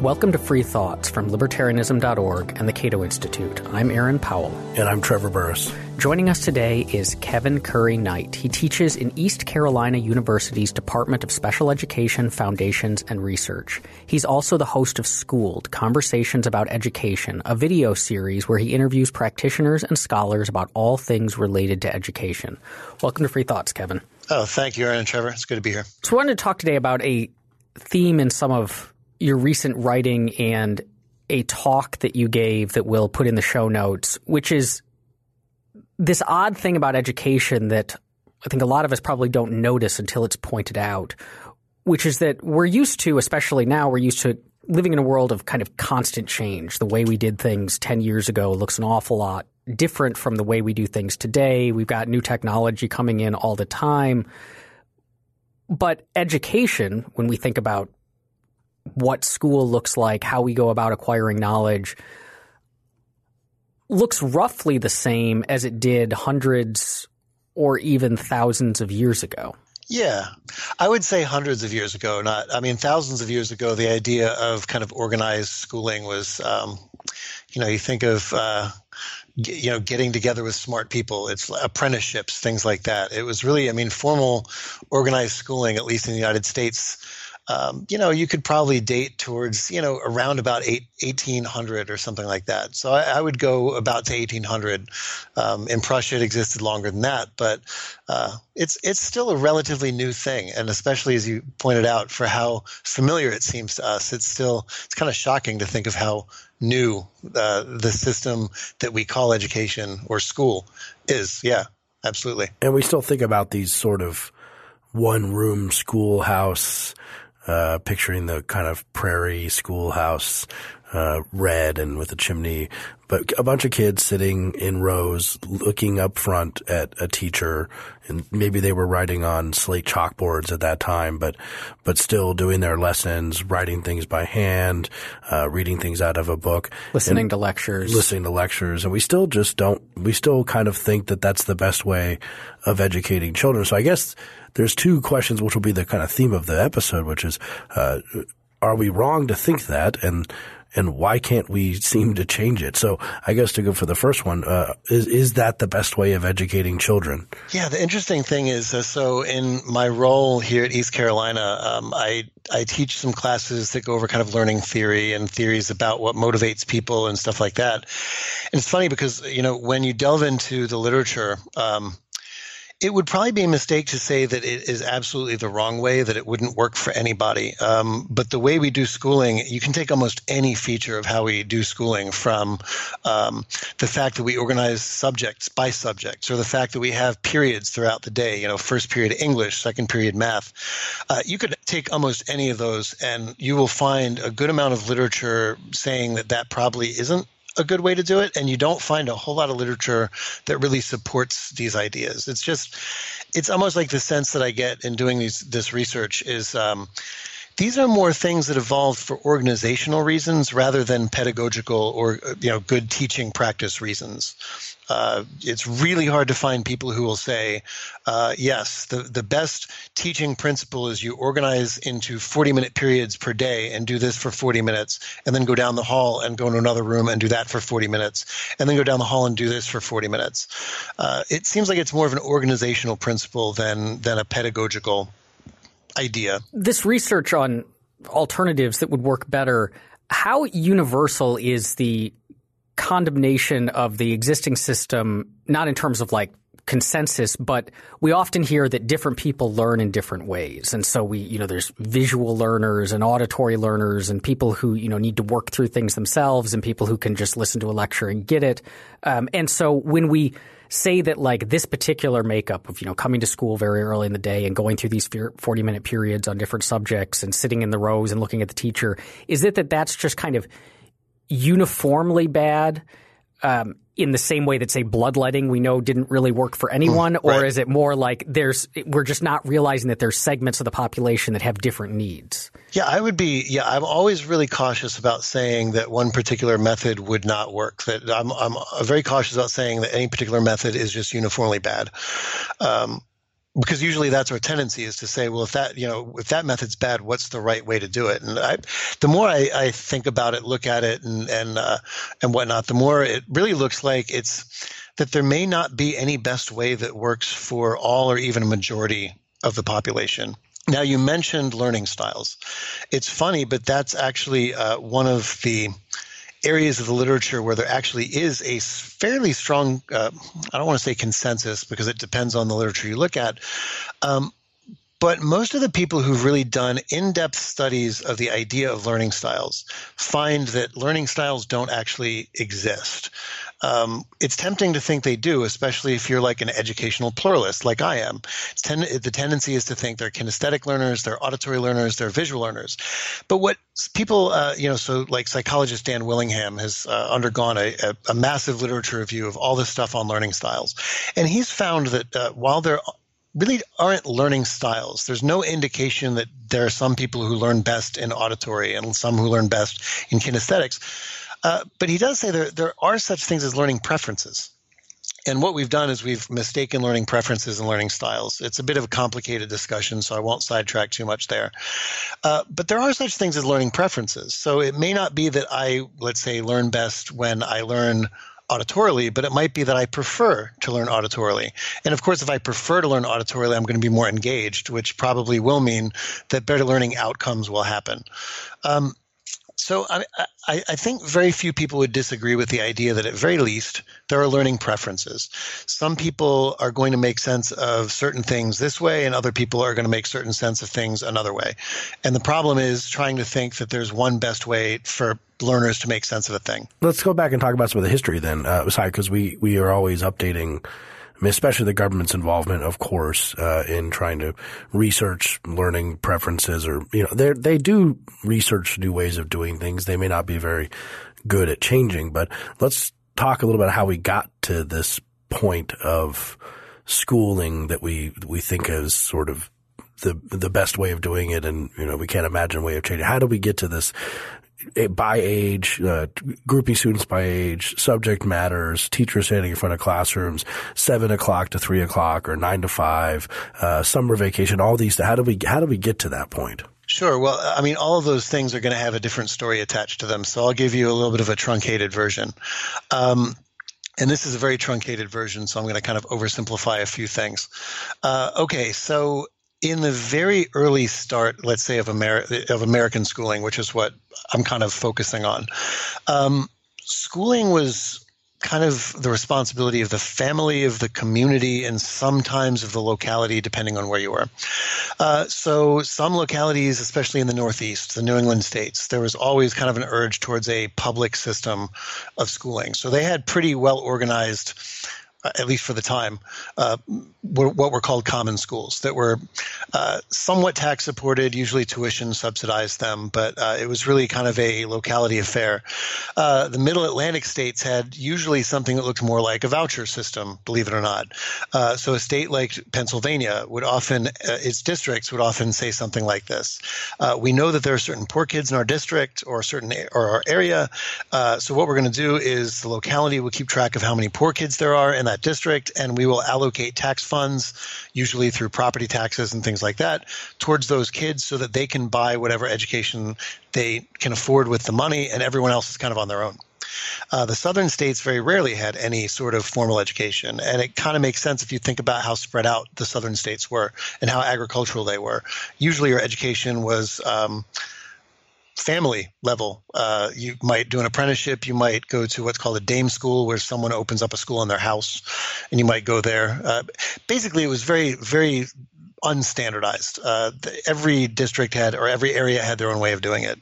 Welcome to Free Thoughts from Libertarianism.org and the Cato Institute. I'm Aaron Powell. And I'm Trevor Burrus. Joining us today is Kevin Currie-Knight. He teaches in East Carolina University's Department of Special Education, Foundations, and Research. He's also the host of Schooled Conversations About Education, a video series where he interviews practitioners and scholars about all things related to education. Welcome to Free Thoughts, Kevin. Oh, thank you, Aaron and Trevor. It's good to be here. So, I wanted to talk today about a theme in some of your recent writing and a talk that you gave that we'll put in the show notes, which is this odd thing about education that I think a lot of us probably don't notice until it's pointed out, which is that we're used to, especially now, we're used to living in a world of kind of constant change. The way we did things 10 years ago looks an awful lot different from the way we do things today. We've got new technology coming in all the time. But education, when we think about what school looks like, how we go about acquiring knowledge, looks roughly the same as it did hundreds or even thousands of years ago. Yeah, I would say hundreds of years ago. Not, I mean, thousands of years ago. The idea of kind of organized schooling was, um, you know, you think of, uh, you know, getting together with smart people. It's apprenticeships, things like that. It was really, I mean, formal organized schooling, at least in the United States, um, you know, you could probably date towards, you know, around about eight, 1800 or something like that. So I, I would go about to 1800. Um, in Prussia, it existed longer than that, but uh, it's it's still a relatively new thing, and especially as you pointed out, for how familiar it seems to us, it's still it's kind of shocking to think of how new uh, the system that we call education or school is. Yeah, absolutely. And we still think about these sort of one room schoolhouse uh, picturing the kind of prairie schoolhouse, uh, red and with a chimney, but a bunch of kids sitting in rows looking up front at a teacher and maybe they were writing on slate chalkboards at that time, but, but still doing their lessons, writing things by hand, uh, reading things out of a book. Listening to lectures. Listening to lectures. And we still just don't, we still kind of think that that's the best way of educating children. So I guess there's two questions which will be the kind of theme of the episode, which is, uh, are we wrong to think that? And, and why can't we seem to change it? So I guess to go for the first one, uh, is is that the best way of educating children? Yeah, the interesting thing is, uh, so in my role here at East Carolina, um, I I teach some classes that go over kind of learning theory and theories about what motivates people and stuff like that. And it's funny because you know when you delve into the literature. Um, it would probably be a mistake to say that it is absolutely the wrong way, that it wouldn't work for anybody. Um, but the way we do schooling, you can take almost any feature of how we do schooling from um, the fact that we organize subjects by subjects, or the fact that we have periods throughout the day, you know, first period English, second period math. Uh, you could take almost any of those, and you will find a good amount of literature saying that that probably isn't a good way to do it, and you don't find a whole lot of literature that really supports these ideas. It's just, it's almost like the sense that I get in doing these this research is. Um, these are more things that evolved for organizational reasons rather than pedagogical or you know good teaching practice reasons. Uh, it's really hard to find people who will say, uh, yes, the, the best teaching principle is you organize into 40 minute periods per day and do this for 40 minutes, and then go down the hall and go into another room and do that for 40 minutes, and then go down the hall and do this for 40 minutes. Uh, it seems like it's more of an organizational principle than, than a pedagogical idea. This research on alternatives that would work better, how universal is the condemnation of the existing system, not in terms of like consensus, but we often hear that different people learn in different ways. And so we, you know, there's visual learners and auditory learners and people who, you know, need to work through things themselves and people who can just listen to a lecture and get it. Um, and so when we say that like this particular makeup of, you know, coming to school very early in the day and going through these 40 minute periods on different subjects and sitting in the rows and looking at the teacher, is it that that's just kind of uniformly bad um, in the same way that say bloodletting we know didn't really work for anyone mm, right. or is it more like there's we're just not realizing that there's segments of the population that have different needs? Yeah i would be yeah i'm always really cautious about saying that one particular method would not work that i'm, I'm very cautious about saying that any particular method is just uniformly bad. Um, because usually that's our tendency is to say, well, if that you know if that method's bad, what's the right way to do it? And I, the more I, I think about it, look at it, and and uh, and whatnot, the more it really looks like it's that there may not be any best way that works for all or even a majority of the population. Now, you mentioned learning styles. It's funny, but that's actually uh, one of the areas of the literature where there actually is a fairly strong, uh, I don't want to say consensus because it depends on the literature you look at. Um, but most of the people who've really done in depth studies of the idea of learning styles find that learning styles don't actually exist. Um, it's tempting to think they do, especially if you're like an educational pluralist, like I am. Ten- the tendency is to think they're kinesthetic learners, they're auditory learners, they're visual learners. But what people, uh, you know, so like psychologist Dan Willingham has uh, undergone a, a, a, massive literature review of all this stuff on learning styles, and he's found that uh, while there really aren't learning styles. There's no indication that there are some people who learn best in auditory and some who learn best in kinesthetics. Uh, but he does say there, there are such things as learning preferences. And what we've done is we've mistaken learning preferences and learning styles. It's a bit of a complicated discussion, so I won't sidetrack too much there. Uh, but there are such things as learning preferences. So it may not be that I, let's say, learn best when I learn auditorily, but it might be that I prefer to learn auditorily. And of course, if I prefer to learn auditorily, I'm going to be more engaged, which probably will mean that better learning outcomes will happen. Um, so I, I, I, think very few people would disagree with the idea that at very least there are learning preferences. Some people are going to make sense of certain things this way, and other people are going to make certain sense of things another way. And the problem is trying to think that there's one best way for learners to make sense of a thing. Let's go back and talk about some of the history then, uh, because we we are always updating I mean, especially the government's involvement, of course, uh, in trying to research learning preferences or, you know, they they do research new ways of doing things. They may not be very good at changing, but let's talk a little about how we got to this point of schooling that we, we think is sort of the the best way of doing it, and you know we can't imagine a way of changing. How do we get to this by age, uh, grouping students by age, subject matters, teachers standing in front of classrooms, seven o'clock to three o'clock or nine to five, uh, summer vacation, all these. How do we how do we get to that point? Sure. Well, I mean, all of those things are going to have a different story attached to them. So I'll give you a little bit of a truncated version. Um, and this is a very truncated version, so I'm going to kind of oversimplify a few things. Uh, okay, so in the very early start, let's say of, Ameri- of American schooling, which is what I'm kind of focusing on, um, schooling was kind of the responsibility of the family, of the community, and sometimes of the locality, depending on where you were. Uh, so, some localities, especially in the Northeast, the New England states, there was always kind of an urge towards a public system of schooling. So, they had pretty well organized at least for the time, uh, were what were called common schools that were uh, somewhat tax supported, usually tuition subsidized them, but uh, it was really kind of a locality affair. Uh, the middle Atlantic states had usually something that looked more like a voucher system, believe it or not. Uh, so a state like Pennsylvania would often, its districts would often say something like this. we know that there are certain poor kids in our district or certain or our area. so what we're going to do is the locality will keep track of how many poor kids there are in that district, and we will allocate tax funds, usually through property taxes and things like that, towards those kids so that they can buy whatever education they can afford with the money, and everyone else is kind of on their own. Uh, the southern states very rarely had any sort of formal education, and it kind of makes sense if you think about how spread out the southern states were and how agricultural they were. Usually, your education was um, family level. Uh, you might do an apprenticeship. You might go to what's called a dame school, where someone opens up a school in their house, and you might go there. Uh, basically, it was very, very unstandardized. Uh, every district had, or every area had their own way of doing it.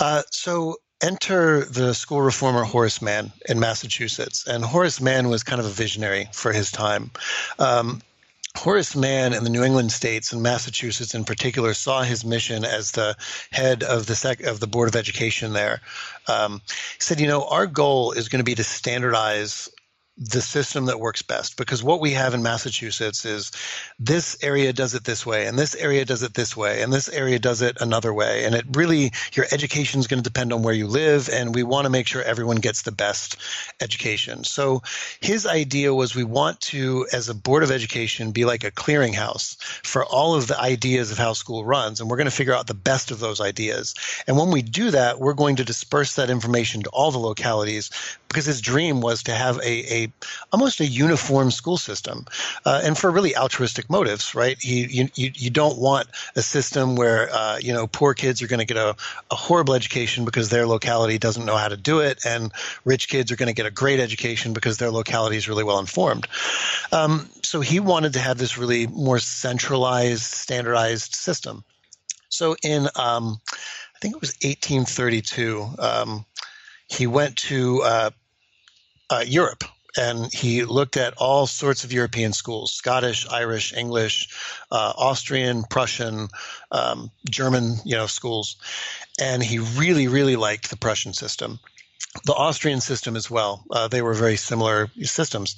Uh, so enter the school reformer Horace Mann in Massachusetts. And Horace Mann was kind of a visionary for his time. Um, Horace Mann in the New England states and Massachusetts in particular saw his mission as the head of the sec- of the Board of Education there. Um, said, you know, our goal is going to be to standardize the system that works best. Because what we have in Massachusetts is this area does it this way and this area does it this way and this area does it another way. And it really your education is going to depend on where you live and we want to make sure everyone gets the best education. So his idea was we want to as a board of education be like a clearinghouse for all of the ideas of how school runs and we're going to figure out the best of those ideas. And when we do that we're going to disperse that information to all the localities because his dream was to have a, a almost a uniform school system, uh, and for really altruistic motives, right? He, you, you, you don't want a system where uh, you know poor kids are going to get a, a horrible education because their locality doesn't know how to do it, and rich kids are going to get a great education because their locality is really well informed. Um, so he wanted to have this really more centralized, standardized system. So in um, I think it was 1832. Um, he went to uh, uh, Europe and he looked at all sorts of European schools Scottish, Irish, English, uh, Austrian, Prussian, um, German, you know, schools. And he really, really liked the Prussian system the Austrian system as well. Uh, they were very similar systems.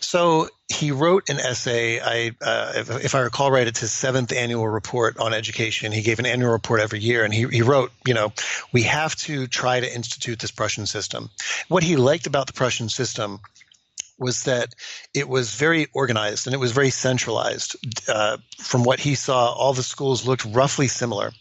So he wrote an essay. I, uh, if, if, I recall right, it's his seventh annual report on education. He gave an annual report every year, and he, he wrote, you know, we have to try to institute this Prussian system. What he liked about the Prussian system was that it was very organized and it was very centralized. Uh, from what he saw, all the schools looked roughly similar.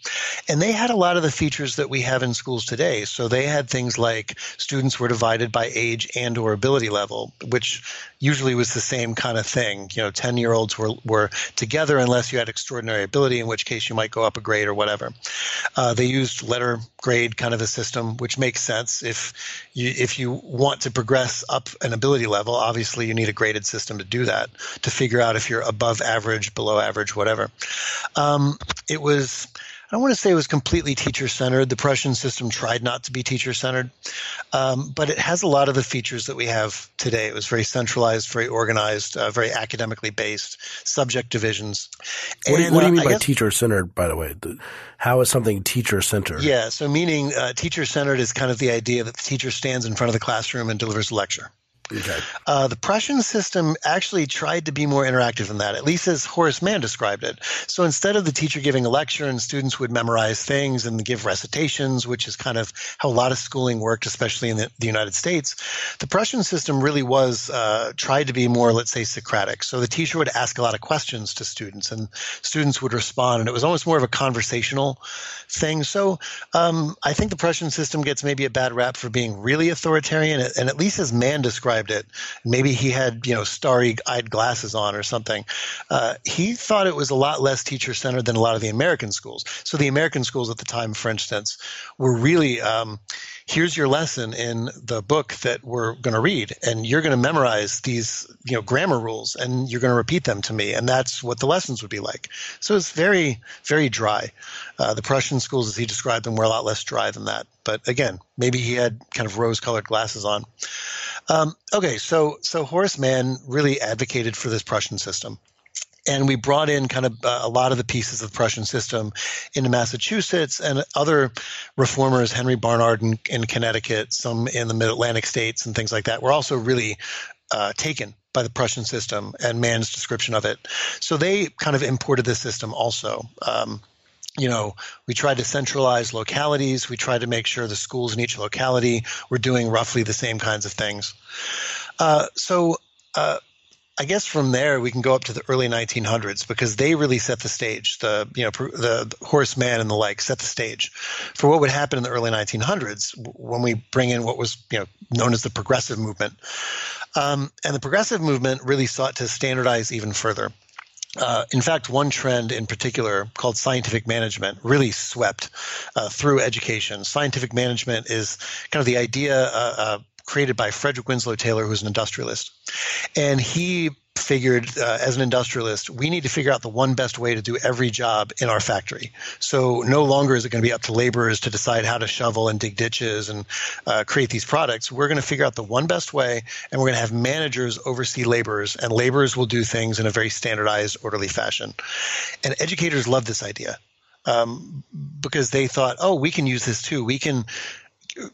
And they had a lot of the features that we have in schools today. So they had things like students were divided by age and or ability level, which usually was the same kind of thing. You know, 10 year olds were, were together unless you had extraordinary ability, in which case you might go up a grade or whatever. Uh, they used letter grade kind of a system, which makes sense. If you, if you want to progress up an ability level, obviously you need a graded system to do that, to figure out if you're above average, below average, whatever. Um, it was I want to say it was completely teacher centered. The Prussian system tried not to be teacher centered, um, but it has a lot of the features that we have today. It was very centralized, very organized, uh, very academically based, subject divisions. What, do you, what do you mean uh, by teacher centered, by the way? How is something teacher centered? Yeah, so meaning uh, teacher centered is kind of the idea that the teacher stands in front of the classroom and delivers a lecture. Okay. Uh, the Prussian system actually tried to be more interactive than that, at least as Horace Mann described it. So instead of the teacher giving a lecture and students would memorize things and give recitations, which is kind of how a lot of schooling worked, especially in the, the United States, the Prussian system really was uh, tried to be more, let's say, Socratic. So the teacher would ask a lot of questions to students, and students would respond, and it was almost more of a conversational thing. So um, I think the Prussian system gets maybe a bad rap for being really authoritarian, and at least as Mann described described it. Maybe he had, you know, starry-eyed glasses on or something. Uh, he thought it was a lot less teacher-centered than a lot of the American schools. So the American schools at the time, for instance, were really um, here's your lesson in the book that we're going to read and you're going to memorize these you know grammar rules and you're going to repeat them to me and that's what the lessons would be like. So it's very very dry. Uh, the prussian schools as he described them were a lot less dry than that. But again maybe he had kind of rose colored glasses on. Um, okay, so so Horace Mann really advocated for this Prussian system. And we brought in kind of uh, a lot of the pieces of the Prussian system into Massachusetts and other reformers, Henry Barnard in, in Connecticut, some in the mid Atlantic states and things like that, were also really uh, taken by the Prussian system and Mann's description of it. So they kind of imported the system also. Um, you know, we tried to centralize localities. We tried to make sure the schools in each locality were doing roughly the same kinds of things. Uh, so, uh, I guess from there we can go up to the early 1900s because they really set the stage. The you know the, Mann and the like set the stage for what would happen in the early 1900s when we bring in what was you know known as the progressive movement. Um, and the progressive movement really sought to standardize even further. Uh, in fact, one trend in particular called scientific management really swept uh, through education. Scientific management is kind of the idea uh, uh created by Frederick Winslow Taylor, who's an industrialist. And he figured uh, as an industrialist, we need to figure out the one best way to do every job in our factory. So no longer is it going to be up to laborers to decide how to shovel and dig ditches and uh, create these products. We're going to figure out the one best way, and we're going to have managers oversee laborers, and laborers will do things in a very standardized, orderly fashion. And educators love this idea. Um, because they thought, oh, we can use this too. We can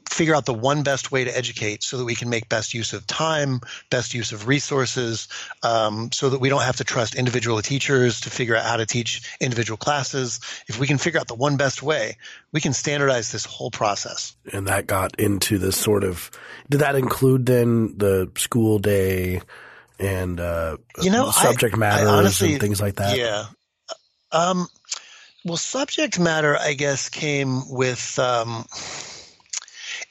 figure out the one best way to educate so that we can make best use of time, best use of resources, um, so that we don't have to trust individual teachers to figure out how to teach individual classes. If we can figure out the one best way, we can standardize this whole process. And that got into this sort of, did that include then the school day and, uh, you know, subject I, matters I honestly, and things like that? Yeah. Um, well, subject matter, I guess, came with, um,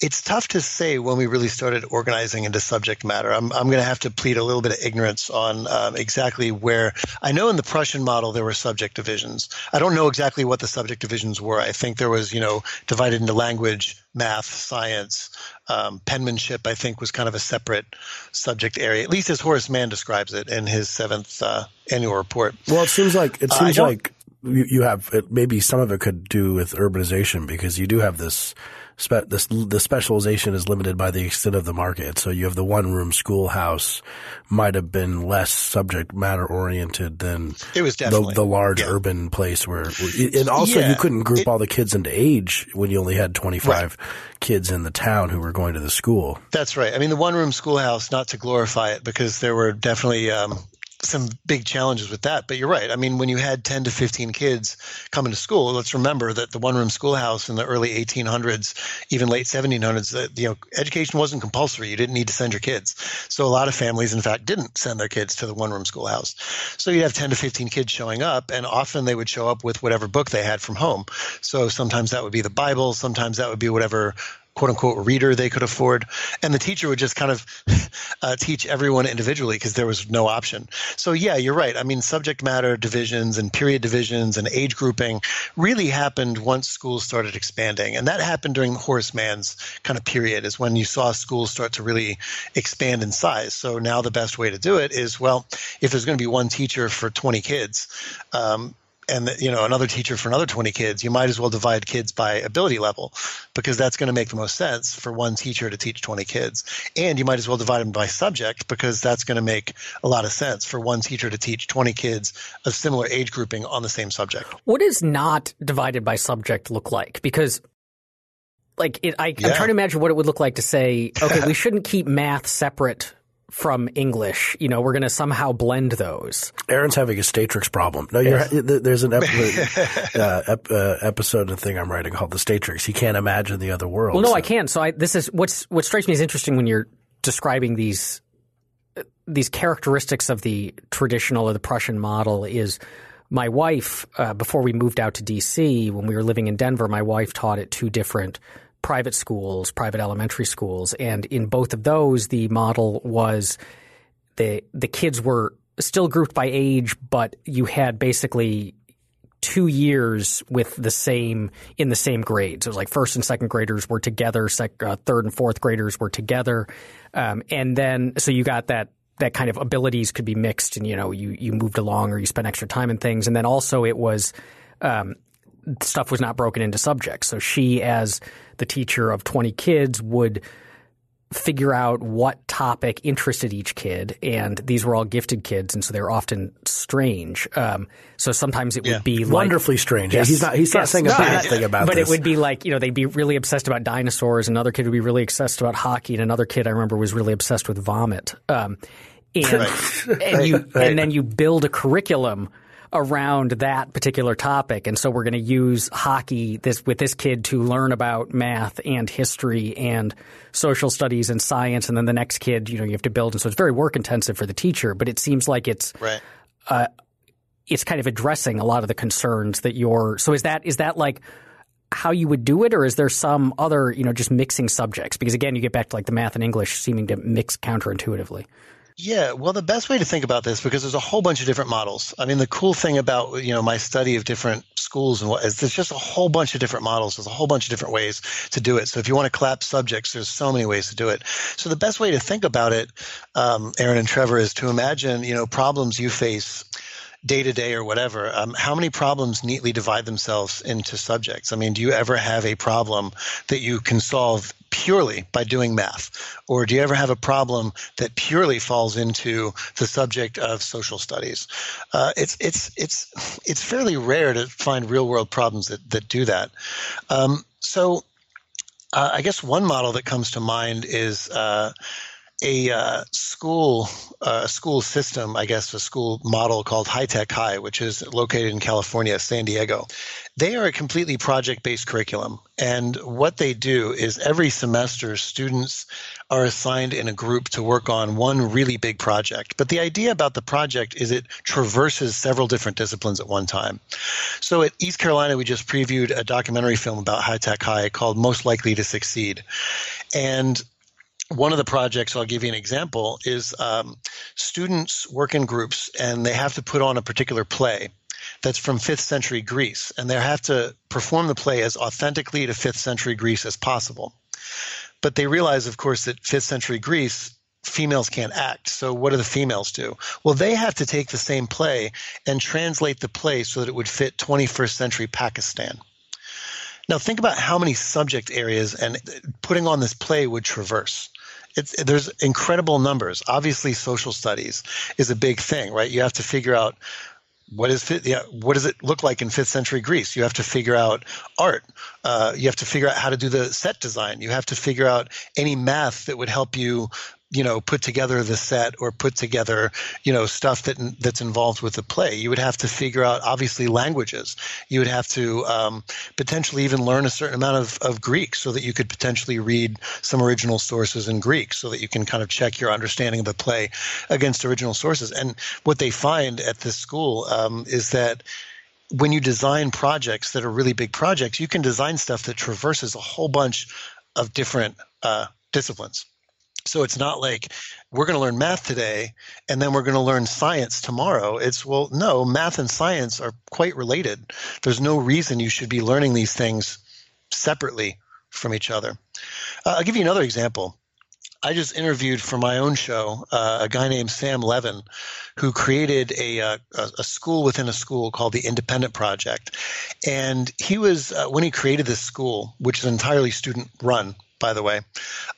it's tough to say when we really started organizing into subject matter. I'm, I'm going to have to plead a little bit of ignorance on um, exactly where. I know in the Prussian model there were subject divisions. I don't know exactly what the subject divisions were. I think there was, you know, divided into language, math, science, um, penmanship. I think was kind of a separate subject area, at least as Horace Mann describes it in his seventh uh, annual report. Well, it seems like it seems uh, like you, you have maybe some of it could do with urbanization because you do have this spe- this, the specialization is limited by the extent of the market. So you have the one room schoolhouse might have been less subject matter oriented than it was the, the large yeah. urban place where, and also yeah, you couldn't group it, all the kids into age when you only had 25 right. kids in the town who were going to the school. That's right. I mean, the one room schoolhouse, not to glorify it because there were definitely, um, some big challenges with that. But you're right. I mean, when you had 10 to 15 kids coming to school, let's remember that the one room schoolhouse in the early 1800s, even late 1700s, that you know, education wasn't compulsory. You didn't need to send your kids. So a lot of families, in fact, didn't send their kids to the one room schoolhouse. So you'd have 10 to 15 kids showing up, and often they would show up with whatever book they had from home. So sometimes that would be the Bible, sometimes that would be whatever quote unquote reader they could afford. And the teacher would just kind of uh, teach everyone individually because there was no option. So, yeah, you're right. I mean, subject matter divisions and period divisions and age grouping really happened once schools started expanding. And that happened during Horace Mann's kind of period, is when you saw schools start to really expand in size. So now the best way to do it is well, if there's going to be one teacher for 20 kids, um, and you know another teacher for another 20 kids you might as well divide kids by ability level because that's going to make the most sense for one teacher to teach 20 kids. And you might as well divide them by subject because that's going to make a lot of sense for one teacher to teach 20 kids of similar age grouping on the same subject. What does not divided by subject look like? Because like it, I, yeah. i'm trying to imagine what it would look like to say okay we shouldn't keep math separate from English. You know, we're going to somehow blend those. Aaron's having a Statrix problem. No, yes. there's an episode, uh, ep, uh, episode and thing I'm writing called the Statrix. He can't imagine the other world. Well, no, so. I can. So I, this is what's what strikes me as interesting when you're describing these these characteristics of the traditional or the Prussian model is my wife uh, before we moved out to DC when we were living in Denver. My wife taught at two different private schools, private elementary schools, and in both of those, the model was the the kids were still grouped by age, but you had basically two years with the same in the same grades. It was like first and second graders were together, sec, uh, third and fourth graders were together, um, and then so you got that that kind of abilities could be mixed, and you know you you moved along or you spent extra time in things, and then also it was um, stuff was not broken into subjects. So she, as the teacher of 20 kids, would figure out what topic interested each kid. And these were all gifted kids, and so they're often strange. Um, so sometimes it yeah. would be like, wonderfully strange. Yes, he's not. He's not saying a no, bad thing about but this. But it would be like you know they'd be really obsessed about dinosaurs. Another kid would be really obsessed about hockey, and another kid I remember was really obsessed with vomit. Um, and, right. and you right. and then you build a curriculum around that particular topic. And so we're going to use hockey this with this kid to learn about math and history and social studies and science. And then the next kid, you know, you have to build. And so it's very work intensive for the teacher, but it seems like it's, right. uh, it's kind of addressing a lot of the concerns that you're, so is that, is that like, how you would do it, or is there some other, you know, just mixing subjects? Because again, you get back to like the math and English seeming to mix counterintuitively. Yeah, well, the best way to think about this, because there's a whole bunch of different models. I mean, the cool thing about you know my study of different schools and what is there's just a whole bunch of different models. There's a whole bunch of different ways to do it. So if you want to collapse subjects, there's so many ways to do it. So the best way to think about it, um, Aaron and Trevor, is to imagine you know problems you face day to day or whatever, um, how many problems neatly divide themselves into subjects? I mean, do you ever have a problem that you can solve purely by doing math? Or do you ever have a problem that purely falls into the subject of social studies? Uh, it's, it's, it's, it's fairly rare to find real world problems that, that do that. Um, so Uh, I guess one model that comes to mind is uh, a uh, school uh, school system, I guess, a school model called High Tech High, which is located in California, San Diego. They are a completely project based curriculum. And what they do is every semester, students are assigned in a group to work on one really big project. But the idea about the project is it traverses several different disciplines at one time. So at East Carolina, we just previewed a documentary film about High Tech High called Most Likely to Succeed. And one of the projects, I'll give you an example, is um, students work in groups and they have to put on a particular play that's from 5th century Greece, and they have to perform the play as authentically to 5th century Greece as possible. But they realize, of course, that 5th century Greece, females can't act. So what do the females do? Well, they have to take the same play and translate the play so that it would fit 21st century Pakistan. Now, think about how many subject areas and putting on this play would traverse. It's, there's incredible numbers. Obviously, social studies is a big thing, right? You have to figure out what is yeah, what does it look like in fifth century Greece? You have to figure out art. Uh, you have to figure out how to do the set design. You have to figure out any math that would help you you know put together the set or put together you know stuff that that's involved with the play. You would have to figure out obviously languages. You would have to um, potentially even learn a certain amount of, of greek so that you could potentially read some original sources in greek so that you can kind of check your understanding of the play against original sources. And what they find at this school um, is that when you design projects that are really big projects you can design stuff that traverses a whole bunch of different uh, disciplines so it's not like we're going to learn math today and then we're going to learn science tomorrow. It's, well, no, math and science are quite related. There's no reason you should be learning these things separately from each other. Uh, I'll give you another example. I just interviewed for my own show uh, a guy named Sam Levin, who created a, uh, a, school within a school called the Independent Project. And he was, uh, when he created this school, which is entirely student run, by the way,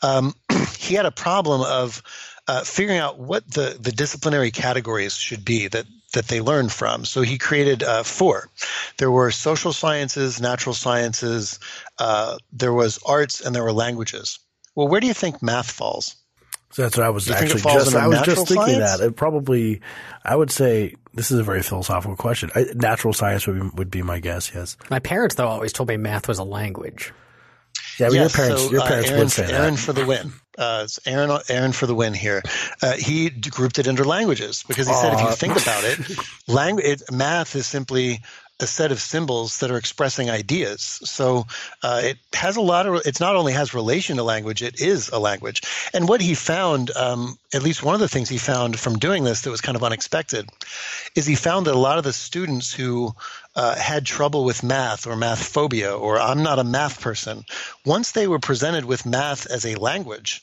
um, he had a problem of uh, figuring out what the, the disciplinary categories should be that that they learn from. So he created uh, four. There were social sciences, natural sciences, uh, there was arts, and there were languages. Well, where do you think math falls? So that's what I was actually just. I was just thinking science? that it probably. I would say this is a very philosophical question. I, natural science would be, would be my guess. Yes. My parents though always told me math was a language. Yeah, yes, your parents, so, your uh, parents uh, Aaron, would say Aaron that. for the win. Uh, it's Aaron, Aaron for the win here. Uh, he grouped it under languages because he said if you think about it, language, math is simply a set of symbols that are expressing ideas. So uh, it has a lot of. It's not only has relation to language; it is a language. And what he found, um, at least one of the things he found from doing this that was kind of unexpected, is he found that a lot of the students who uh, had trouble with math or math phobia or I'm not a math person, once they were presented with math as a language,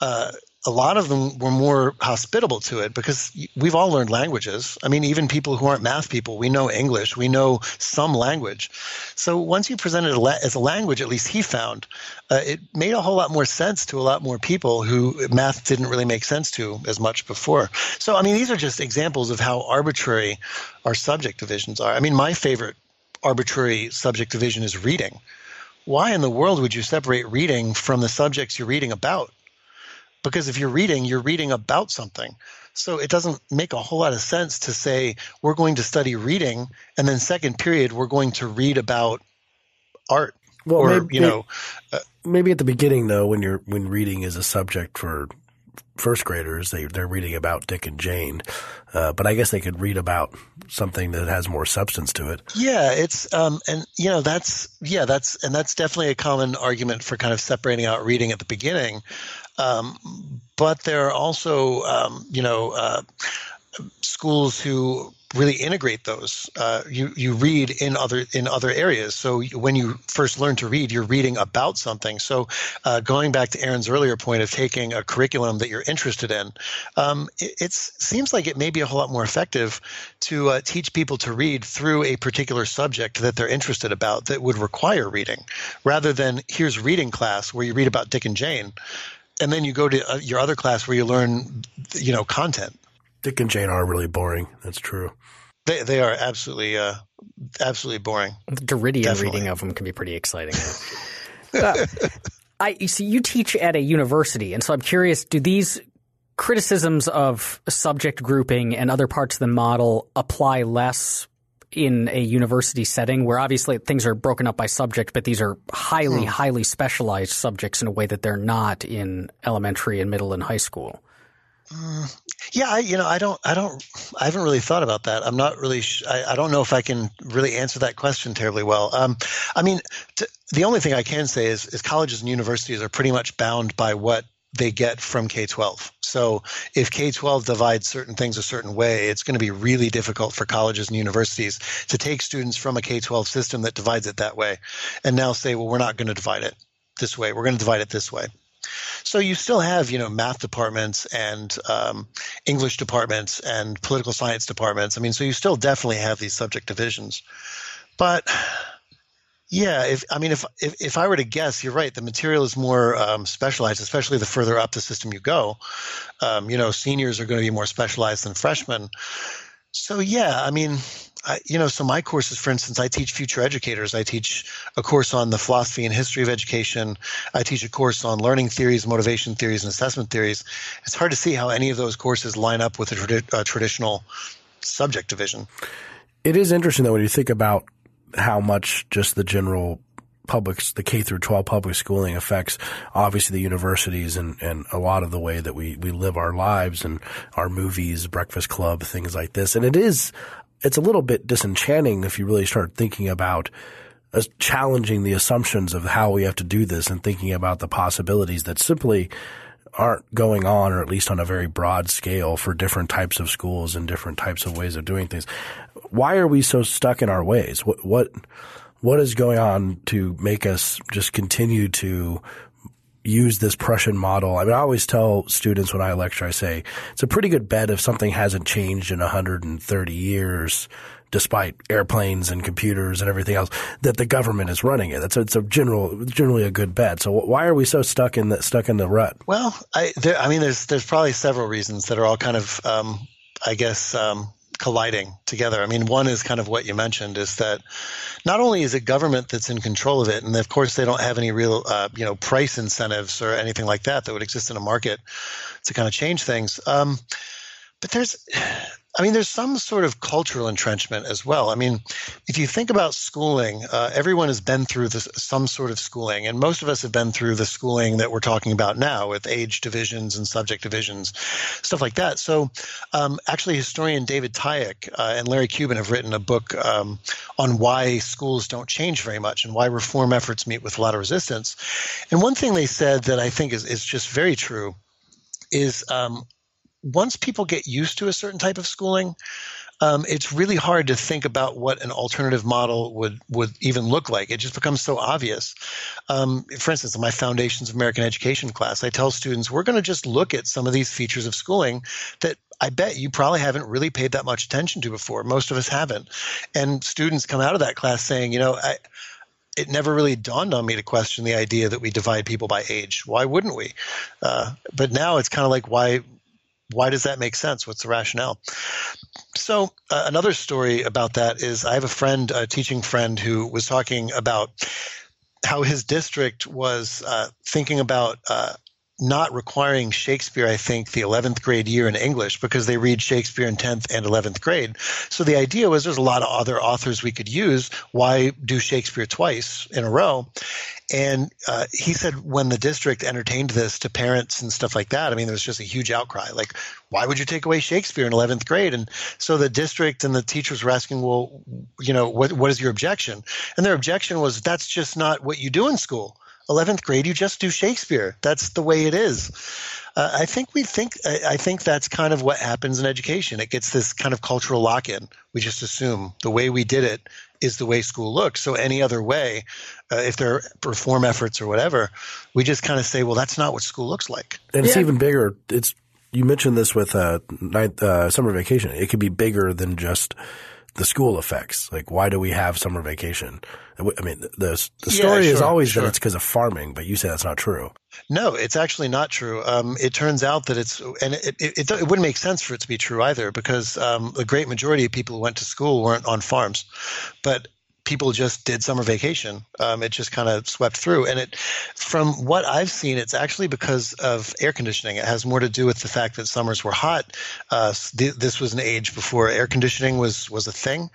uh, a lot of them were more hospitable to it because we've all learned languages. I mean, even people who aren't math people, we know English, we know some language. So once you present it as a language, at least he found, uh, it made a whole lot more sense to a lot more people who math didn't really make sense to as much before. So, I mean, these are just examples of how arbitrary our subject divisions are. I mean, my favorite arbitrary subject division is reading. Why in the world would you separate reading from the subjects you're reading about? Because if you're reading, you're reading about something. So it doesn't make a whole lot of sense to say we're going to study reading and then second period we're going to read about art. Well, or, maybe, you know, uh, maybe at the beginning though, when you're when reading is a subject for first graders, they they're reading about Dick and Jane, uh, but I guess they could read about something that has more substance to it. Yeah, it's um, and you know that's yeah that's and that's definitely a common argument for kind of separating out reading at the beginning. Um, but there are also, um, you know, uh, schools who really integrate those. Uh, you you read in other in other areas. So when you first learn to read, you're reading about something. So uh, going back to Aaron's earlier point of taking a curriculum that you're interested in, um, it seems like it may be a whole lot more effective to uh, teach people to read through a particular subject that they're interested about that would require reading, rather than here's reading class where you read about Dick and Jane and then you go to uh, your other class where you learn, you know, content. Dick and Jane are really boring. That's true. They they are absolutely uh, absolutely boring. The Derridian Definitely. reading of them can be pretty exciting. uh, I see you teach at a university, and so I'm curious: do these criticisms of subject grouping and other parts of the model apply less in a university setting where obviously things are broken up by subject, but these are highly, hmm. highly specialized subjects in a way that they're not in elementary and middle and high school? Uh, yeah, I, you know, I don't, I don't, I haven't really thought about that. I'm not really, sh- I, I, don't know if I can really answer that question terribly well. Um, I mean, t- the only thing I can say is, is colleges and universities are pretty much bound by what they get from K 12. So if K 12 divides certain things a certain way, it's going to be really difficult for colleges and universities to take students from a K 12 system that divides it that way and now say, well, we're not going to divide it this way. We're going to divide it this way. So you still have, you know, math departments and um, English departments and political science departments. I mean, so you still definitely have these subject divisions. But yeah, if I mean, if, if, if I were to guess, you're right. The material is more um, specialized, especially the further up the system you go. Um, you know, seniors are going to be more specialized than freshmen. So yeah, I mean, I, you know, so my courses, for instance, I teach future educators. I teach a course on the philosophy and history of education. I teach a course on learning theories, motivation theories, and assessment theories. It's hard to see how any of those courses line up with a, tradi- a traditional subject division. It is interesting though when you think about how much just the general public, the K through 12 public schooling affects obviously the universities and, and a lot of the way that we, we live our lives and our movies, Breakfast Club, things like this. And it is, it's a little bit disenchanting if you really start thinking about uh, challenging the assumptions of how we have to do this and thinking about the possibilities that simply aren't going on, or at least on a very broad scale for different types of schools and different types of ways of doing things why are we so stuck in our ways? What what what is going on to make us just continue to use this Prussian model? I mean, I always tell students when I lecture, I say it's a pretty good bet if something hasn't changed in 130 years, despite airplanes and computers and everything else, that the government is running it. That's a, it's a general, generally a good bet. So why are we so stuck in the stuck in the rut? Well, I, there, I mean, there's there's probably several reasons that are all kind of, um, I guess, um, colliding together. I mean, one is kind of what you mentioned is that not only is it government that's in control of it, and of course they don't have any real, uh, you know, price incentives or anything like that that would exist in a market to kind of change things. Um, but there's I mean, there's some sort of cultural entrenchment as well. I mean, if you think about schooling, uh, everyone has been through this, some sort of schooling, and most of us have been through the schooling that we're talking about now with age divisions and subject divisions, stuff like that. So, um, actually, historian David Tyack uh, and Larry Cuban have written a book um, on why schools don't change very much and why reform efforts meet with a lot of resistance. And one thing they said that I think is, is just very true is um, once people get used to a certain type of schooling, um, it's really hard to think about what an alternative model would would even look like. It just becomes so obvious. Um, for instance, in my Foundations of American Education class, I tell students we're going to just look at some of these features of schooling that I bet you probably haven't really paid that much attention to before. Most of us haven't, and students come out of that class saying, you know, I it never really dawned on me to question the idea that we divide people by age. Why wouldn't we? Uh, but now it's kind of like why why does that make sense? What's the rationale? So uh, another story about that is I have a friend, a teaching friend, who was talking about how his district was uh, thinking about uh, not requiring Shakespeare, I think, the 11th grade year in English because they read Shakespeare in 10th and 11th grade. So the idea was there's a lot of other authors we could use. Why do Shakespeare twice in a row? And uh, he said when the district entertained this to parents and stuff like that, I mean, there was just a huge outcry. Like, why would you take away Shakespeare in 11th grade? And so the district and the teachers were asking, well, you know, what, what is your objection? And their objection was, that's just not what you do in school. 11th grade, you just do Shakespeare. That's the way it is. Uh, I think we think I, I, think that's kind of what happens in education. It gets this kind of cultural lock-in. We just assume the way we did it is the way school looks. So any other way, uh, if there are reform efforts or whatever, we just kind of say, well, that's not what school looks like. And it's even bigger. It's you mentioned this with uh, night, uh, summer vacation. It could be bigger than just the school effects. Like, why do we have summer vacation? I mean, the the story yeah, sure, is always sure. that it's because of farming, but you say that's not true. No, it's actually not true. Um, it turns out that it's, and it, it, it, it, wouldn't make sense for it to be true either, because um, the great majority of people who went to school weren't on farms. But people just did summer vacation. Um, it just kind of swept through. And it, from what I've seen, it's actually because of air conditioning. It has more to do with the fact that summers were hot. Uh, th- this was an age before air conditioning was was a thing,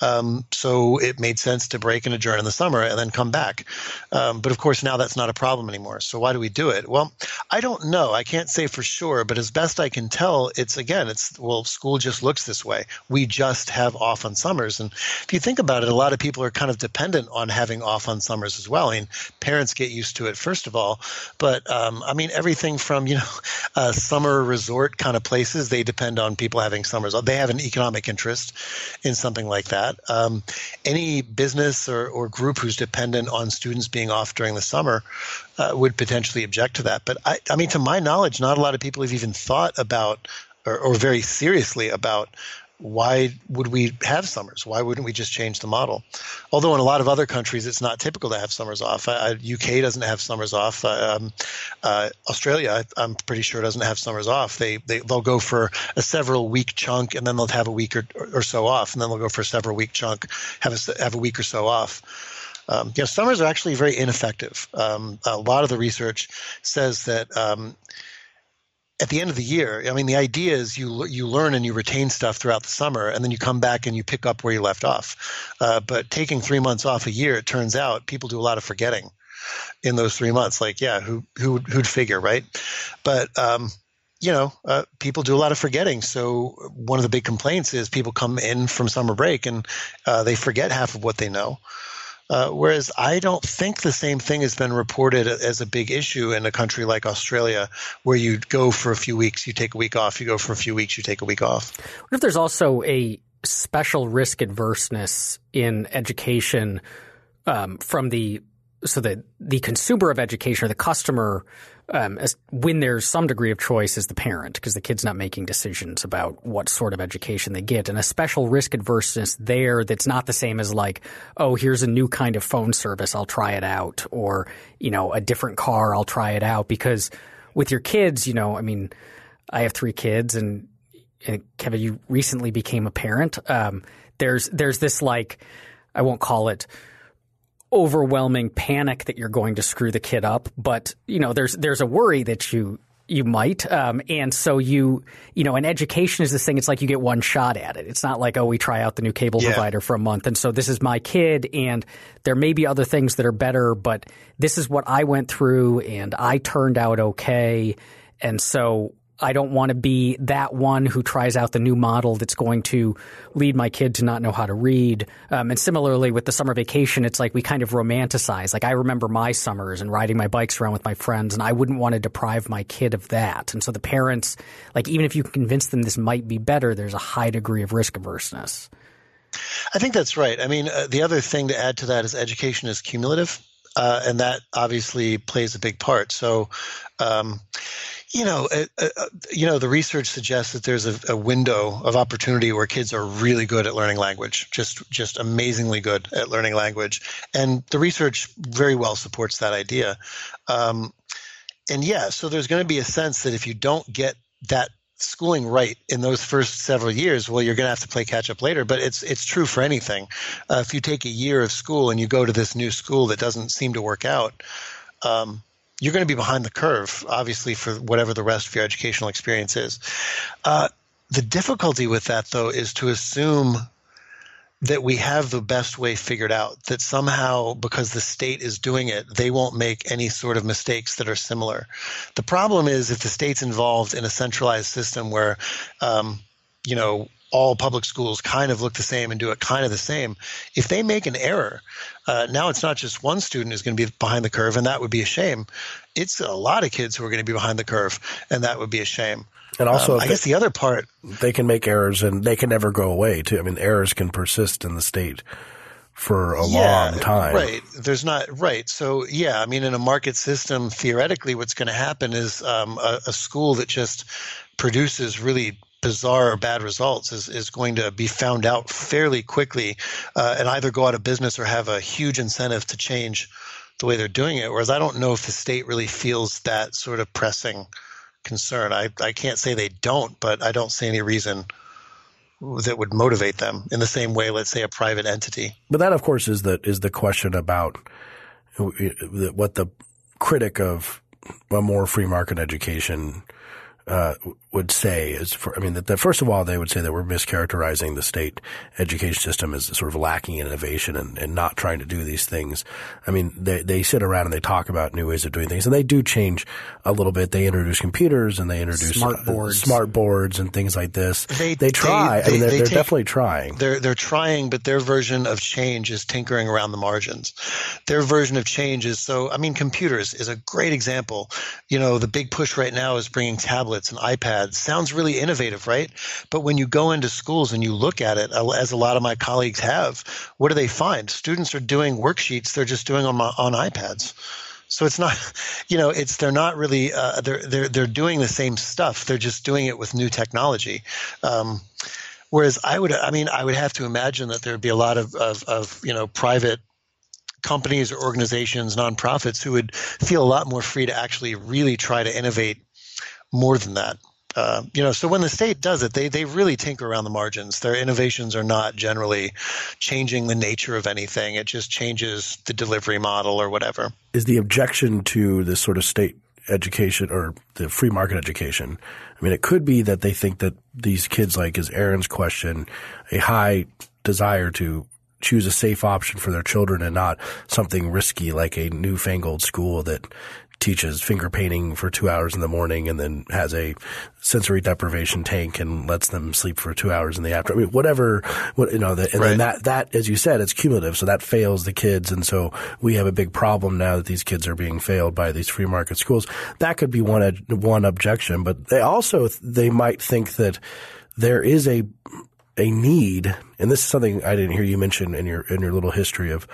um, so it made sense to break and adjourn in the summer and then come back. Um, but of course, now that's not a problem anymore. So why do we do it? Well, I don't know. I can't say for sure, but as best I can tell, it's again, it's well, school just looks this way. We just have off on summers, and if you think about it, a lot of people are kind of dependent on having off on summers as well. I mean, parents get used to it first of all, but um, I mean, everything from you know, uh, summer resort kind of places they depend on people having summers. They have an economic interest in something like that. Um, any business or, or group who's dependent on students being off during the summer uh, would potentially object to that. But I, I mean, to my knowledge, not a lot of people have even thought about or, or very seriously about why would we have summers? Why wouldn't we just change the model? Although in a lot of other countries, it's not typical to have summers off. Uh, UK doesn't have summers off. Uh, um, uh, Australia, I'm pretty sure, doesn't have summers off. They, they they'll go for a several week chunk, and then they'll have a week or, or so off, and then they'll go for a several week chunk, have a have a week or so off. Um, you know, summers are actually very ineffective. Um, a lot of the research says that um, at the end of the year, I mean, the idea is you you learn and you retain stuff throughout the summer, and then you come back and you pick up where you left off. Uh, but taking three months off a year, it turns out people do a lot of forgetting in those three months. Like, yeah, who who who'd figure, right? But um, you know, uh, people do a lot of forgetting. So one of the big complaints is people come in from summer break and uh, they forget half of what they know. Uh, whereas I don't think the same thing has been reported as a big issue in a country like Australia, where you go for a few weeks, you take a week off, you go for a few weeks, you take a week off. What if there's also a special risk adverseness in education um, from the so that the consumer of education or the customer um, as, when there's some degree of choice is the parent because the kid's not making decisions about what sort of education they get. And a special risk adverseness there that's not the same as like oh here's a new kind of phone service I'll try it out. Or you know a different car I'll try it out. Because with your kids you know I mean I have three kids and, and Kevin you recently became a parent. Um, there's there's this like I won't call it overwhelming panic that you're going to screw the kid up, but you know there's there's a worry that you you might, um, and so you you know, an education is this thing. It's like you get one shot at it. It's not like oh, we try out the new cable yeah. provider for a month, and so this is my kid, and there may be other things that are better, but this is what I went through, and I turned out okay, and so I don't want to be that one who tries out the new model that's going to lead my kid to not know how to read. Um, and similarly with the summer vacation, it's like we kind of romanticize. Like I remember my summers and riding my bikes around with my friends, and I wouldn't want to deprive my kid of that. And so the parents, like even if you convince them this might be better, there's a high degree of risk averseness. I think that's right. I mean, uh, the other thing to add to that is education is cumulative. Uh, and that obviously plays a big part. So, um, you know, uh, uh, uh, you know, the research suggests that there's a, a, window of opportunity where kids are really good at learning language, just just amazingly good at learning language, and the research very well supports that idea. Um, and yeah, so there's going to be a sense that if you don't get that schooling right in those first several years, well, you're going to have to play catch up later. But it's it's true for anything. Uh, if you take a year of school and you go to this new school that doesn't seem to work out. Um, you're going to be behind the curve, obviously, for whatever the rest of your educational experience is. Uh, the difficulty with that, though, is to assume that we have the best way figured out, that somehow, because the state is doing it, they won't make any sort of mistakes that are similar. The problem is if the state's involved in a centralized system where, um, you know, all public schools kind of look the same and do it kind of the same. If they make an error, uh, now it's not just one student who's going to be behind the curve, and that would be a shame. It's a lot of kids who are going to be behind the curve, and that would be a shame. And also, um, I guess the other part they can make errors, and they can never go away. Too. I mean, errors can persist in the state for a yeah, long time. Right. There's not right. So yeah, I mean, in a market system, theoretically, what's going to happen is um, a, a, school that just produces really bizarre or bad results is, is going to be found out fairly quickly uh, and either go out of business or have a huge incentive to change the way they're doing it. Whereas I don't know if the state really feels that sort of pressing concern. I, I can't say they don't, but I don't see any reason that would motivate them in the same way, let's say, a private entity. But that, of course, is the is the question about what the critic of a more free market education uh, would say is for, I mean, that, that, first of all, they would say that we're mischaracterizing the state education system as sort of lacking in innovation and, and not trying to do these things. I mean, they, they sit around and they talk about new ways of doing things and they do change a little bit. They introduce computers and they introduce smart uh, boards, uh, smart boards and things like this. They, they try. They, I mean, they're, they are definitely trying. They're, they're trying, but their version of change is tinkering around the margins. Their version of change is so, I mean, computers is a great example. You know, the big push right now is bringing tablets and iPads sounds really innovative, right? But when you go into schools and you look at it, as a lot of my colleagues have, what do they find? Students are doing worksheets they're just doing on on iPads. So it's not, you know, it's they're not really uh, they're they're they're doing the same stuff. They're just doing it with new technology. Um, whereas I would, I mean, I would have to imagine that there would be a lot of of, of you know private companies or organizations, nonprofits who would feel a lot more free to actually really try to innovate more than that. Uh, you know, so when the state does it, they they really tinker around the margins. Their innovations are not generally changing the nature of anything. It just changes the delivery model or whatever. Is the objection to this sort of state education or the free market education? I mean, it could be that they think that these kids, like as Aaron's question, a high desire to choose a safe option for their children and not something risky like a newfangled school that teaches finger painting for two hours in the morning and then has a sensory deprivation tank and lets them sleep for two hours in the afternoon. I mean, whatever, what, you know, the, and right. then that, that, as you said, it's cumulative. So that fails the kids. And so we have a big problem now that these kids are being failed by these free market schools. That could be one, one objection, but they also, they might think that there is a, a need, and this is something I didn't hear you mention in your, in your little history of,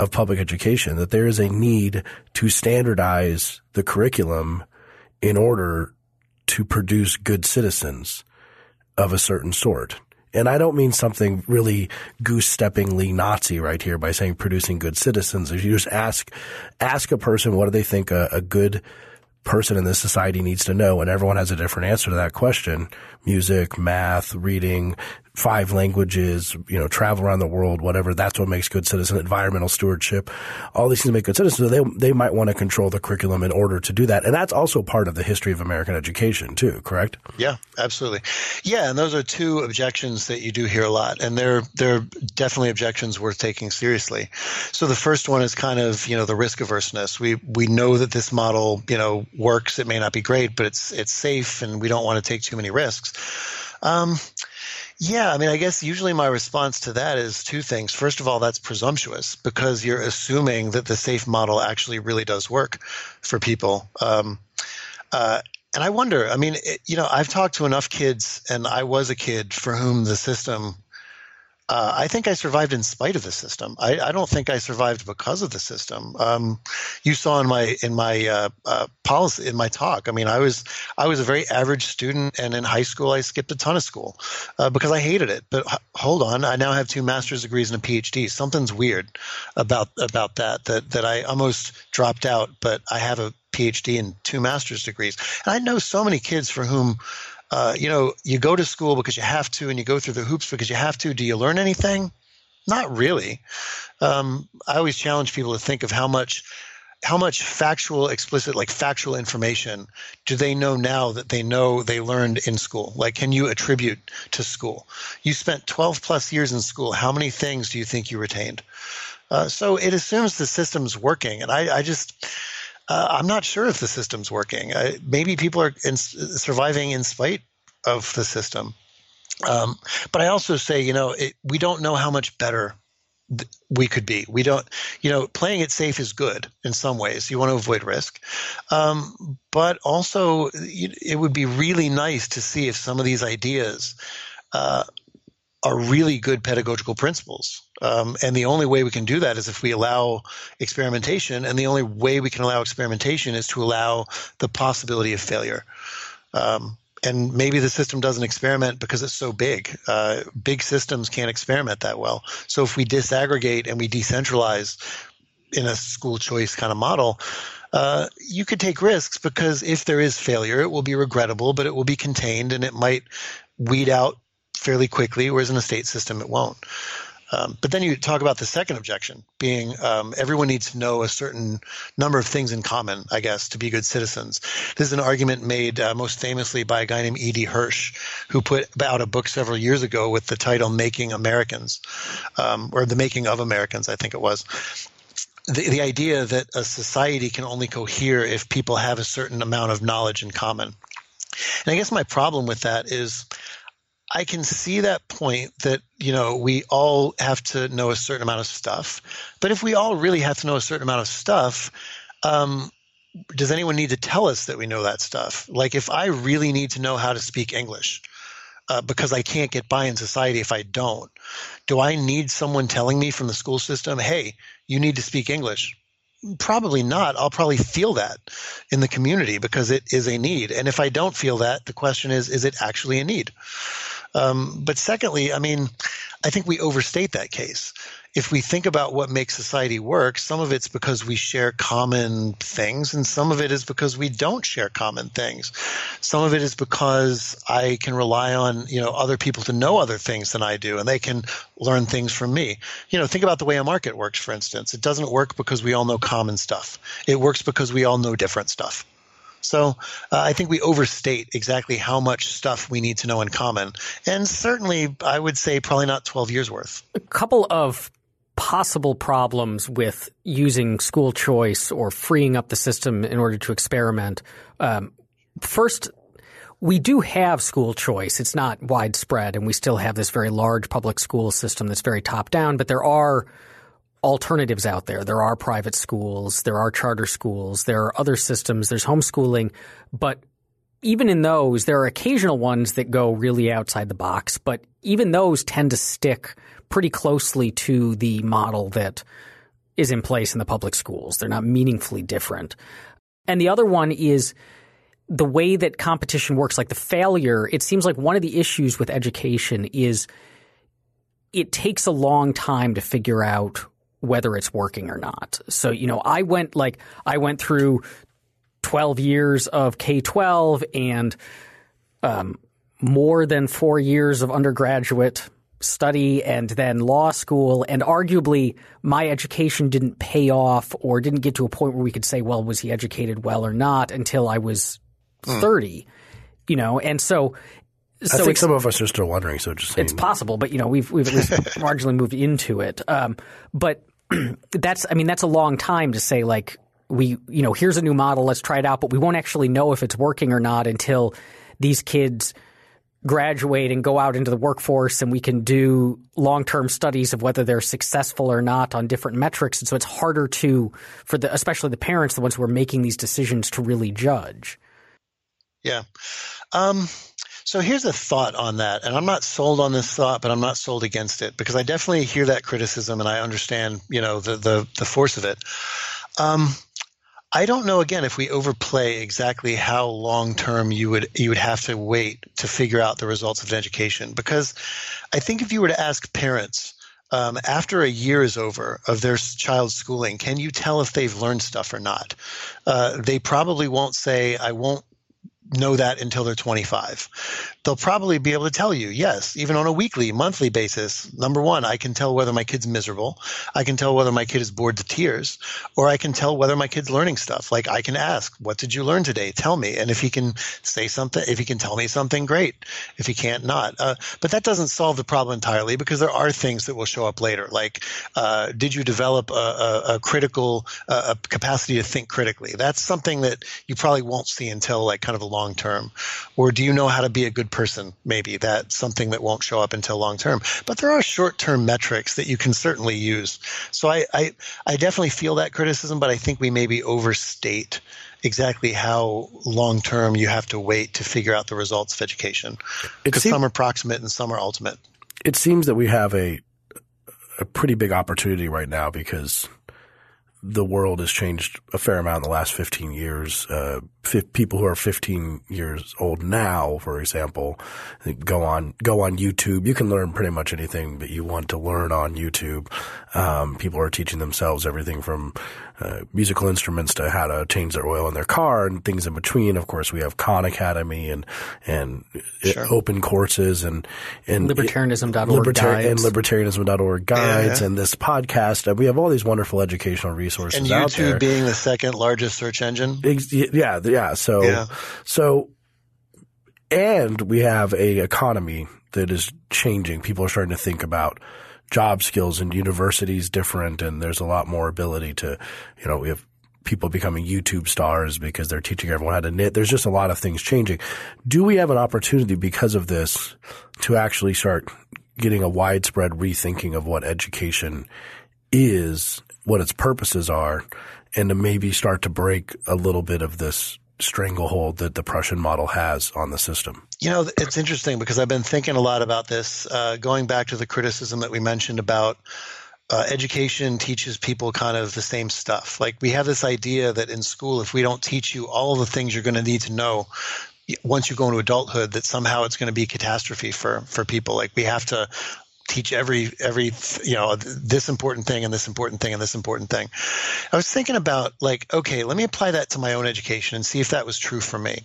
of public education that there is a need to standardize the curriculum in order to produce good citizens of a certain sort. And I don't mean something really goose steppingly Nazi right here by saying producing good citizens. If you just ask, ask a person what do they think a, a good person in this society needs to know, and everyone has a different answer to that question. Music, math, reading, five languages, you know, travel around the world, whatever. That's what makes good citizen. Environmental stewardship, all these things make good citizens. So they they might want to control the curriculum in order to do that, and that's also part of the history of American education too. Correct? Yeah, absolutely. Yeah, and those are two objections that you do hear a lot, and they're they're definitely objections worth taking seriously. So the first one is kind of you know the risk averseness. We we know that this model you know works. It may not be great, but it's it's safe, and we don't want to take too many risks. Um, yeah, I mean, I guess usually my response to that is two things. First of all, that's presumptuous because you're assuming that the safe model actually really does work for people. Um, uh, and I wonder, I mean, it, you know, I've talked to enough kids, and I was a kid for whom the system uh, I think I survived in spite of the system. I, I, don't think I survived because of the system. Um, you saw in my in my uh, uh, policy in my talk. I mean, I was I was a very average student, and in high school I skipped a ton of school uh, because I hated it. But h- hold on, I now have two master's degrees and a PhD. Something's weird about about that. That that I almost dropped out, but I have a PhD and two master's degrees. And I know so many kids for whom uh, you know, you go to school because you have to, and you go through the hoops because you have to. Do you learn anything? Not really. Um, I always challenge people to think of how much, how much factual, explicit, like factual information do they know now that they know they learned in school? Like, can you attribute to school? You spent 12 plus years in school. How many things do you think you retained? Uh, so it assumes the system's working, and I, I just uh, I'm not sure if the system's working. Uh, maybe people are in, surviving in spite of the system. Um, but I also say, you know, it, we don't know how much better th- we could be. We don't, you know, playing it safe is good in some ways. You want to avoid risk. Um, but also, it would be really nice to see if some of these ideas uh, are really good pedagogical principles. Um, and the only way we can do that is if we allow experimentation. And the only way we can allow experimentation is to allow the possibility of failure. Um, and maybe the system doesn't experiment because it's so big. Uh, big systems can't experiment that well. So if we disaggregate and we decentralize in a school choice kind of model, uh, you could take risks because if there is failure, it will be regrettable, but it will be contained and it might weed out fairly quickly, whereas in a state system, it won't. Um, but then you talk about the second objection being um, everyone needs to know a certain number of things in common, I guess, to be good citizens. This is an argument made uh, most famously by a guy named E.D. Hirsch, who put out a book several years ago with the title Making Americans, um, or The Making of Americans, I think it was. The, the idea that a society can only cohere if people have a certain amount of knowledge in common. And I guess my problem with that is I can see that point that, you know, we all have to know a certain amount of stuff. But if we all really have to know a certain amount of stuff, um, does anyone need to tell us that we know that stuff? Like, if I really need to know how to speak English uh, because I can't get by in society if I don't, do I need someone telling me from the school system, hey, you need to speak English? Probably not. I'll probably feel that in the community because it is a need. And if I don't feel that, the question is, is it actually a need? Um, but secondly, I mean, I think we overstate that case. If we think about what makes society work, some of it's because we share common things, and some of it is because we don't share common things. Some of it is because I can rely on you know other people to know other things than I do, and they can learn things from me. You know, think about the way a market works, for instance. It doesn't work because we all know common stuff. It works because we all know different stuff. So uh, I think we overstate exactly how much stuff we need to know in common. And certainly, I would say probably not 12 years worth. A couple of possible problems with using school choice or freeing up the system in order to experiment. Um, first, we do have school choice. It's not widespread, and we still have this very large public school system that's very top down, but there are alternatives out there. There are private schools, there are charter schools, there are other systems, there's homeschooling, but even in those, there are occasional ones that go really outside the box, but even those tend to stick pretty closely to the model that is in place in the public schools. They're not meaningfully different. And the other one is the way that competition works, like the failure. It seems like one of the issues with education is it takes a long time to figure out whether it's working or not. So, you know, I went like I went through 12 years of K-12 and um, more than 4 years of undergraduate study and then law school and arguably my education didn't pay off or didn't get to a point where we could say well was he educated well or not until I was hmm. 30 you know and so so I think some of us are still wondering. So just saying. it's possible, but you know we've we've at least marginally moved into it. Um, but that's I mean that's a long time to say like we you know here's a new model let's try it out but we won't actually know if it's working or not until these kids graduate and go out into the workforce and we can do long-term studies of whether they're successful or not on different metrics. And so it's harder to for the especially the parents the ones who are making these decisions to really judge. Yeah. Um, so here's a thought on that, and I'm not sold on this thought, but I'm not sold against it because I definitely hear that criticism and I understand, you know, the the, the force of it. Um, I don't know again if we overplay exactly how long term you would you would have to wait to figure out the results of an education because I think if you were to ask parents um, after a year is over of their child's schooling, can you tell if they've learned stuff or not? Uh, they probably won't say, "I won't know that until they're 25. They'll probably be able to tell you, yes, even on a weekly, monthly basis. Number one, I can tell whether my kid's miserable. I can tell whether my kid is bored to tears, or I can tell whether my kid's learning stuff. Like I can ask, what did you learn today? Tell me. And if he can say something, if he can tell me something, great. If he can't, not. Uh, but that doesn't solve the problem entirely because there are things that will show up later. Like, uh, did you develop a, a, a critical uh, a capacity to think critically? That's something that you probably won't see until like kind of a long long term? Or do you know how to be a good person? Maybe that's something that won't show up until long term. But there are short term metrics that you can certainly use. So I, I, I definitely feel that criticism, but I think we maybe overstate exactly how long term you have to wait to figure out the results of education. Because some are proximate and some are ultimate. It seems that we have a a pretty big opportunity right now because the world has changed a fair amount in the last 15 years. Uh, people who are 15 years old now, for example, go on go on YouTube. You can learn pretty much anything that you want to learn on YouTube. Um, people are teaching themselves everything from uh, musical instruments to how to change their oil in their car and things in between. Of course, we have Khan Academy and and sure. open courses and and libertarianism.org libertar- guides. and libertarianism.org guides yeah. and this podcast. We have all these wonderful educational resources and YouTube being the second largest search engine. Yeah, yeah. So yeah. so and we have a economy that is changing. People are starting to think about job skills and universities different and there's a lot more ability to, you know, we have people becoming YouTube stars because they're teaching everyone how to knit. There's just a lot of things changing. Do we have an opportunity because of this to actually start getting a widespread rethinking of what education is, what its purposes are, and to maybe start to break a little bit of this stranglehold that the Prussian model has on the system. You know, it's interesting because I've been thinking a lot about this, uh, going back to the criticism that we mentioned about uh, education teaches people kind of the same stuff. Like we have this idea that in school, if we don't teach you all the things you're going to need to know once you go into adulthood, that somehow it's going to be catastrophe for for people. Like we have to teach every every you know this important thing and this important thing and this important thing. I was thinking about like okay, let me apply that to my own education and see if that was true for me.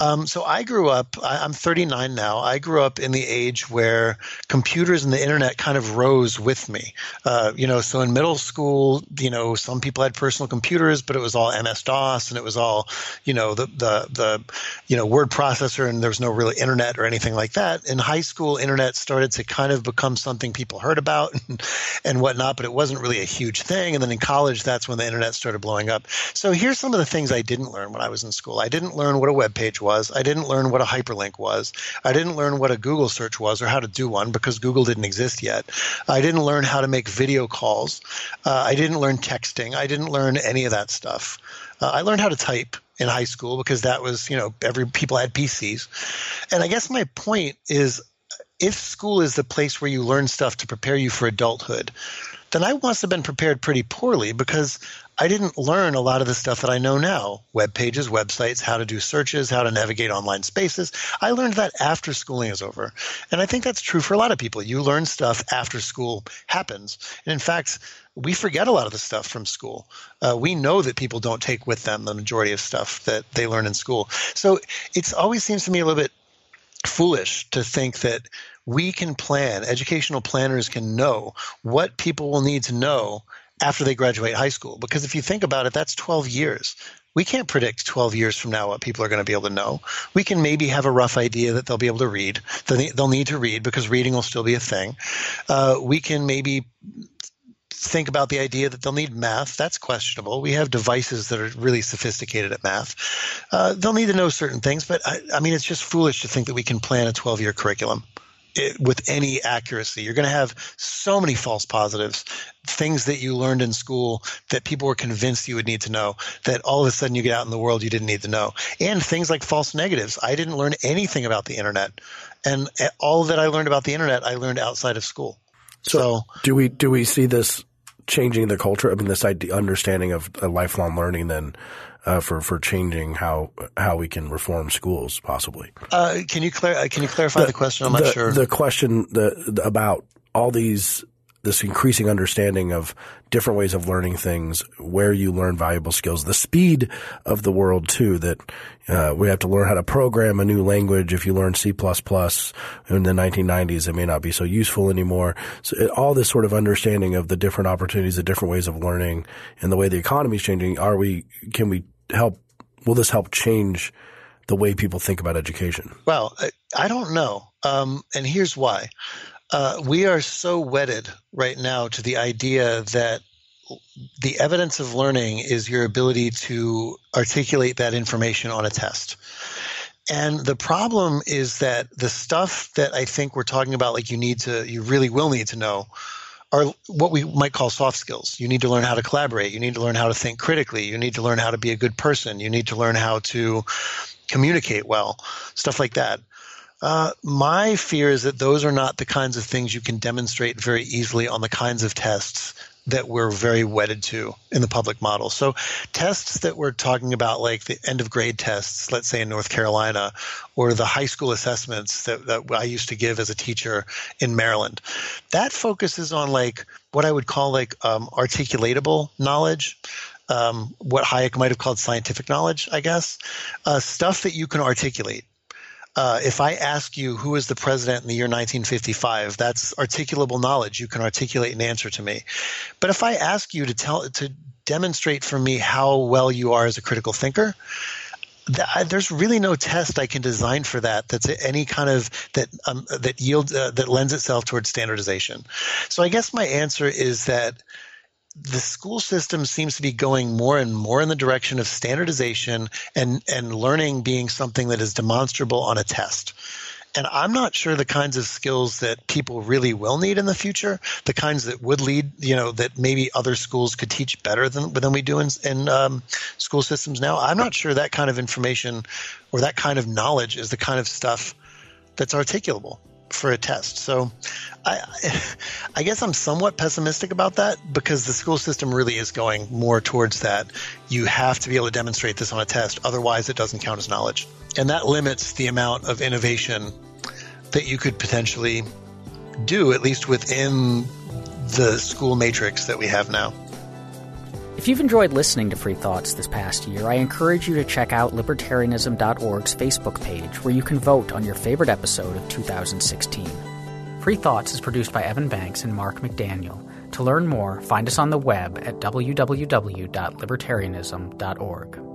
Um, so I grew up, I, am 39 now. I grew up in the age where computers and the internet kind of rose with me. Uh, you know, so in middle school, you know, some people had personal computers, but it was all MS DOS and it was all, you know, the, the, the, you know, word processor and there was no really internet or anything like that. In high school, internet started to kind of become something people heard about and, and whatnot, but it wasn't really a huge thing. And then in college, that's when the internet started blowing up. So here's some of the things I didn't learn when I was in school. I didn't learn what a web page was was. I didn't learn what a hyperlink was. I didn't learn what a Google search was or how to do one because Google didn't exist yet. I didn't learn how to make video calls. Uh, I didn't learn texting. I didn't learn any of that stuff. Uh, I learned how to type in high school because that was, you know, every people had PCs. And I guess my point is if school is the place where you learn stuff to prepare you for adulthood, then I must have been prepared pretty poorly because I didn't learn a lot of the stuff that I know now web pages, websites, how to do searches, how to navigate online spaces. I learned that after schooling is over. And I think that's true for a lot of people. You learn stuff after school happens. And in fact, we forget a lot of the stuff from school. Uh, we know that people don't take with them the majority of stuff that they learn in school. So it always seems to me a little bit foolish to think that we can plan, educational planners can know what people will need to know after they graduate high school. Because if you think about it, that's 12 years. We can't predict 12 years from now what people are going to be able to know. We can maybe have a rough idea that they'll be able to read. They'll need to read because reading will still be a thing. Uh, we can maybe think about the idea that they'll need math. That's questionable. We have devices that are really sophisticated at math. Uh, they'll need to know certain things, but I, I mean, it's just foolish to think that we can plan a 12 year curriculum with any accuracy. You're going to have so many false positives, things that you learned in school that people were convinced you would need to know, that all of a sudden you get out in the world you didn't need to know. And things like false negatives. I didn't learn anything about the internet. And eh, all that I learned about the internet, I learned outside of school. So, so do we do we see this changing the culture? I mean, this idea, understanding of lifelong learning then uh, for for changing how how we can reform schools, possibly. Uh, can you clar- can you clarify the, the question? I'm the, not sure. The question the, the, about all these this increasing understanding of different ways of learning things, where you learn valuable skills, the speed of the world too, that uh, we have to learn how to program a new language. If you learn C++ in the 1990s, it may not be so useful anymore. So it, all this sort of understanding of the different opportunities, the different ways of learning and the way the economy is changing, are we, can we help, will this help change the way people think about education? Well, I don't know. Um, and here's why. Uh, we are so wedded right now to the idea that the evidence of learning is your ability to articulate that information on a test. And the problem is that the stuff that I think we're talking about, like you need to, you really will need to know, are what we might call soft skills. You need to learn how to collaborate. You need to learn how to think critically. You need to learn how to be a good person. You need to learn how to communicate well, stuff like that. Uh, my fear is that those are not the kinds of things you can demonstrate very easily on the kinds of tests that we're very wedded to in the public model. So tests that we're talking about, like the end of grade tests, let's say in North Carolina, or the high school assessments that, that I used to give as a teacher in Maryland, that focuses on like what I would call like um, articulatable knowledge. Um, what Hayek might have called scientific knowledge, I guess, uh, stuff that you can articulate uh, if I ask you who is the president in the year 1955, that's articulable knowledge. You can articulate an answer to me. But if I ask you to tell to demonstrate for me how well you are as a critical thinker, th- there's really no test I can design for that. That's any kind of that um, that yields uh, that lends itself towards standardization. So I guess my answer is that the school system seems to be going more and more in the direction of standardization and, and learning being something that is demonstrable on a test. And I'm not sure the kinds of skills that people really will need in the future, the kinds that would lead, you know, that maybe other schools could teach better than, than we do in, in um, school systems now. I'm not sure that kind of information or that kind of knowledge is the kind of stuff that's articulable for a test. So I, I guess I'm somewhat pessimistic about that because the school system really is going more towards that. You have to be able to demonstrate this on a test, otherwise, it doesn't count as knowledge. And that limits the amount of innovation that you could potentially do, at least within the school matrix that we have now. If you've enjoyed listening to Free Thoughts this past year, I encourage you to check out libertarianism.org's Facebook page, where you can vote on your favorite episode of 2016. Free Thoughts is produced by Evan Banks and Mark McDaniel. To learn more, find us on the web at www.libertarianism.org.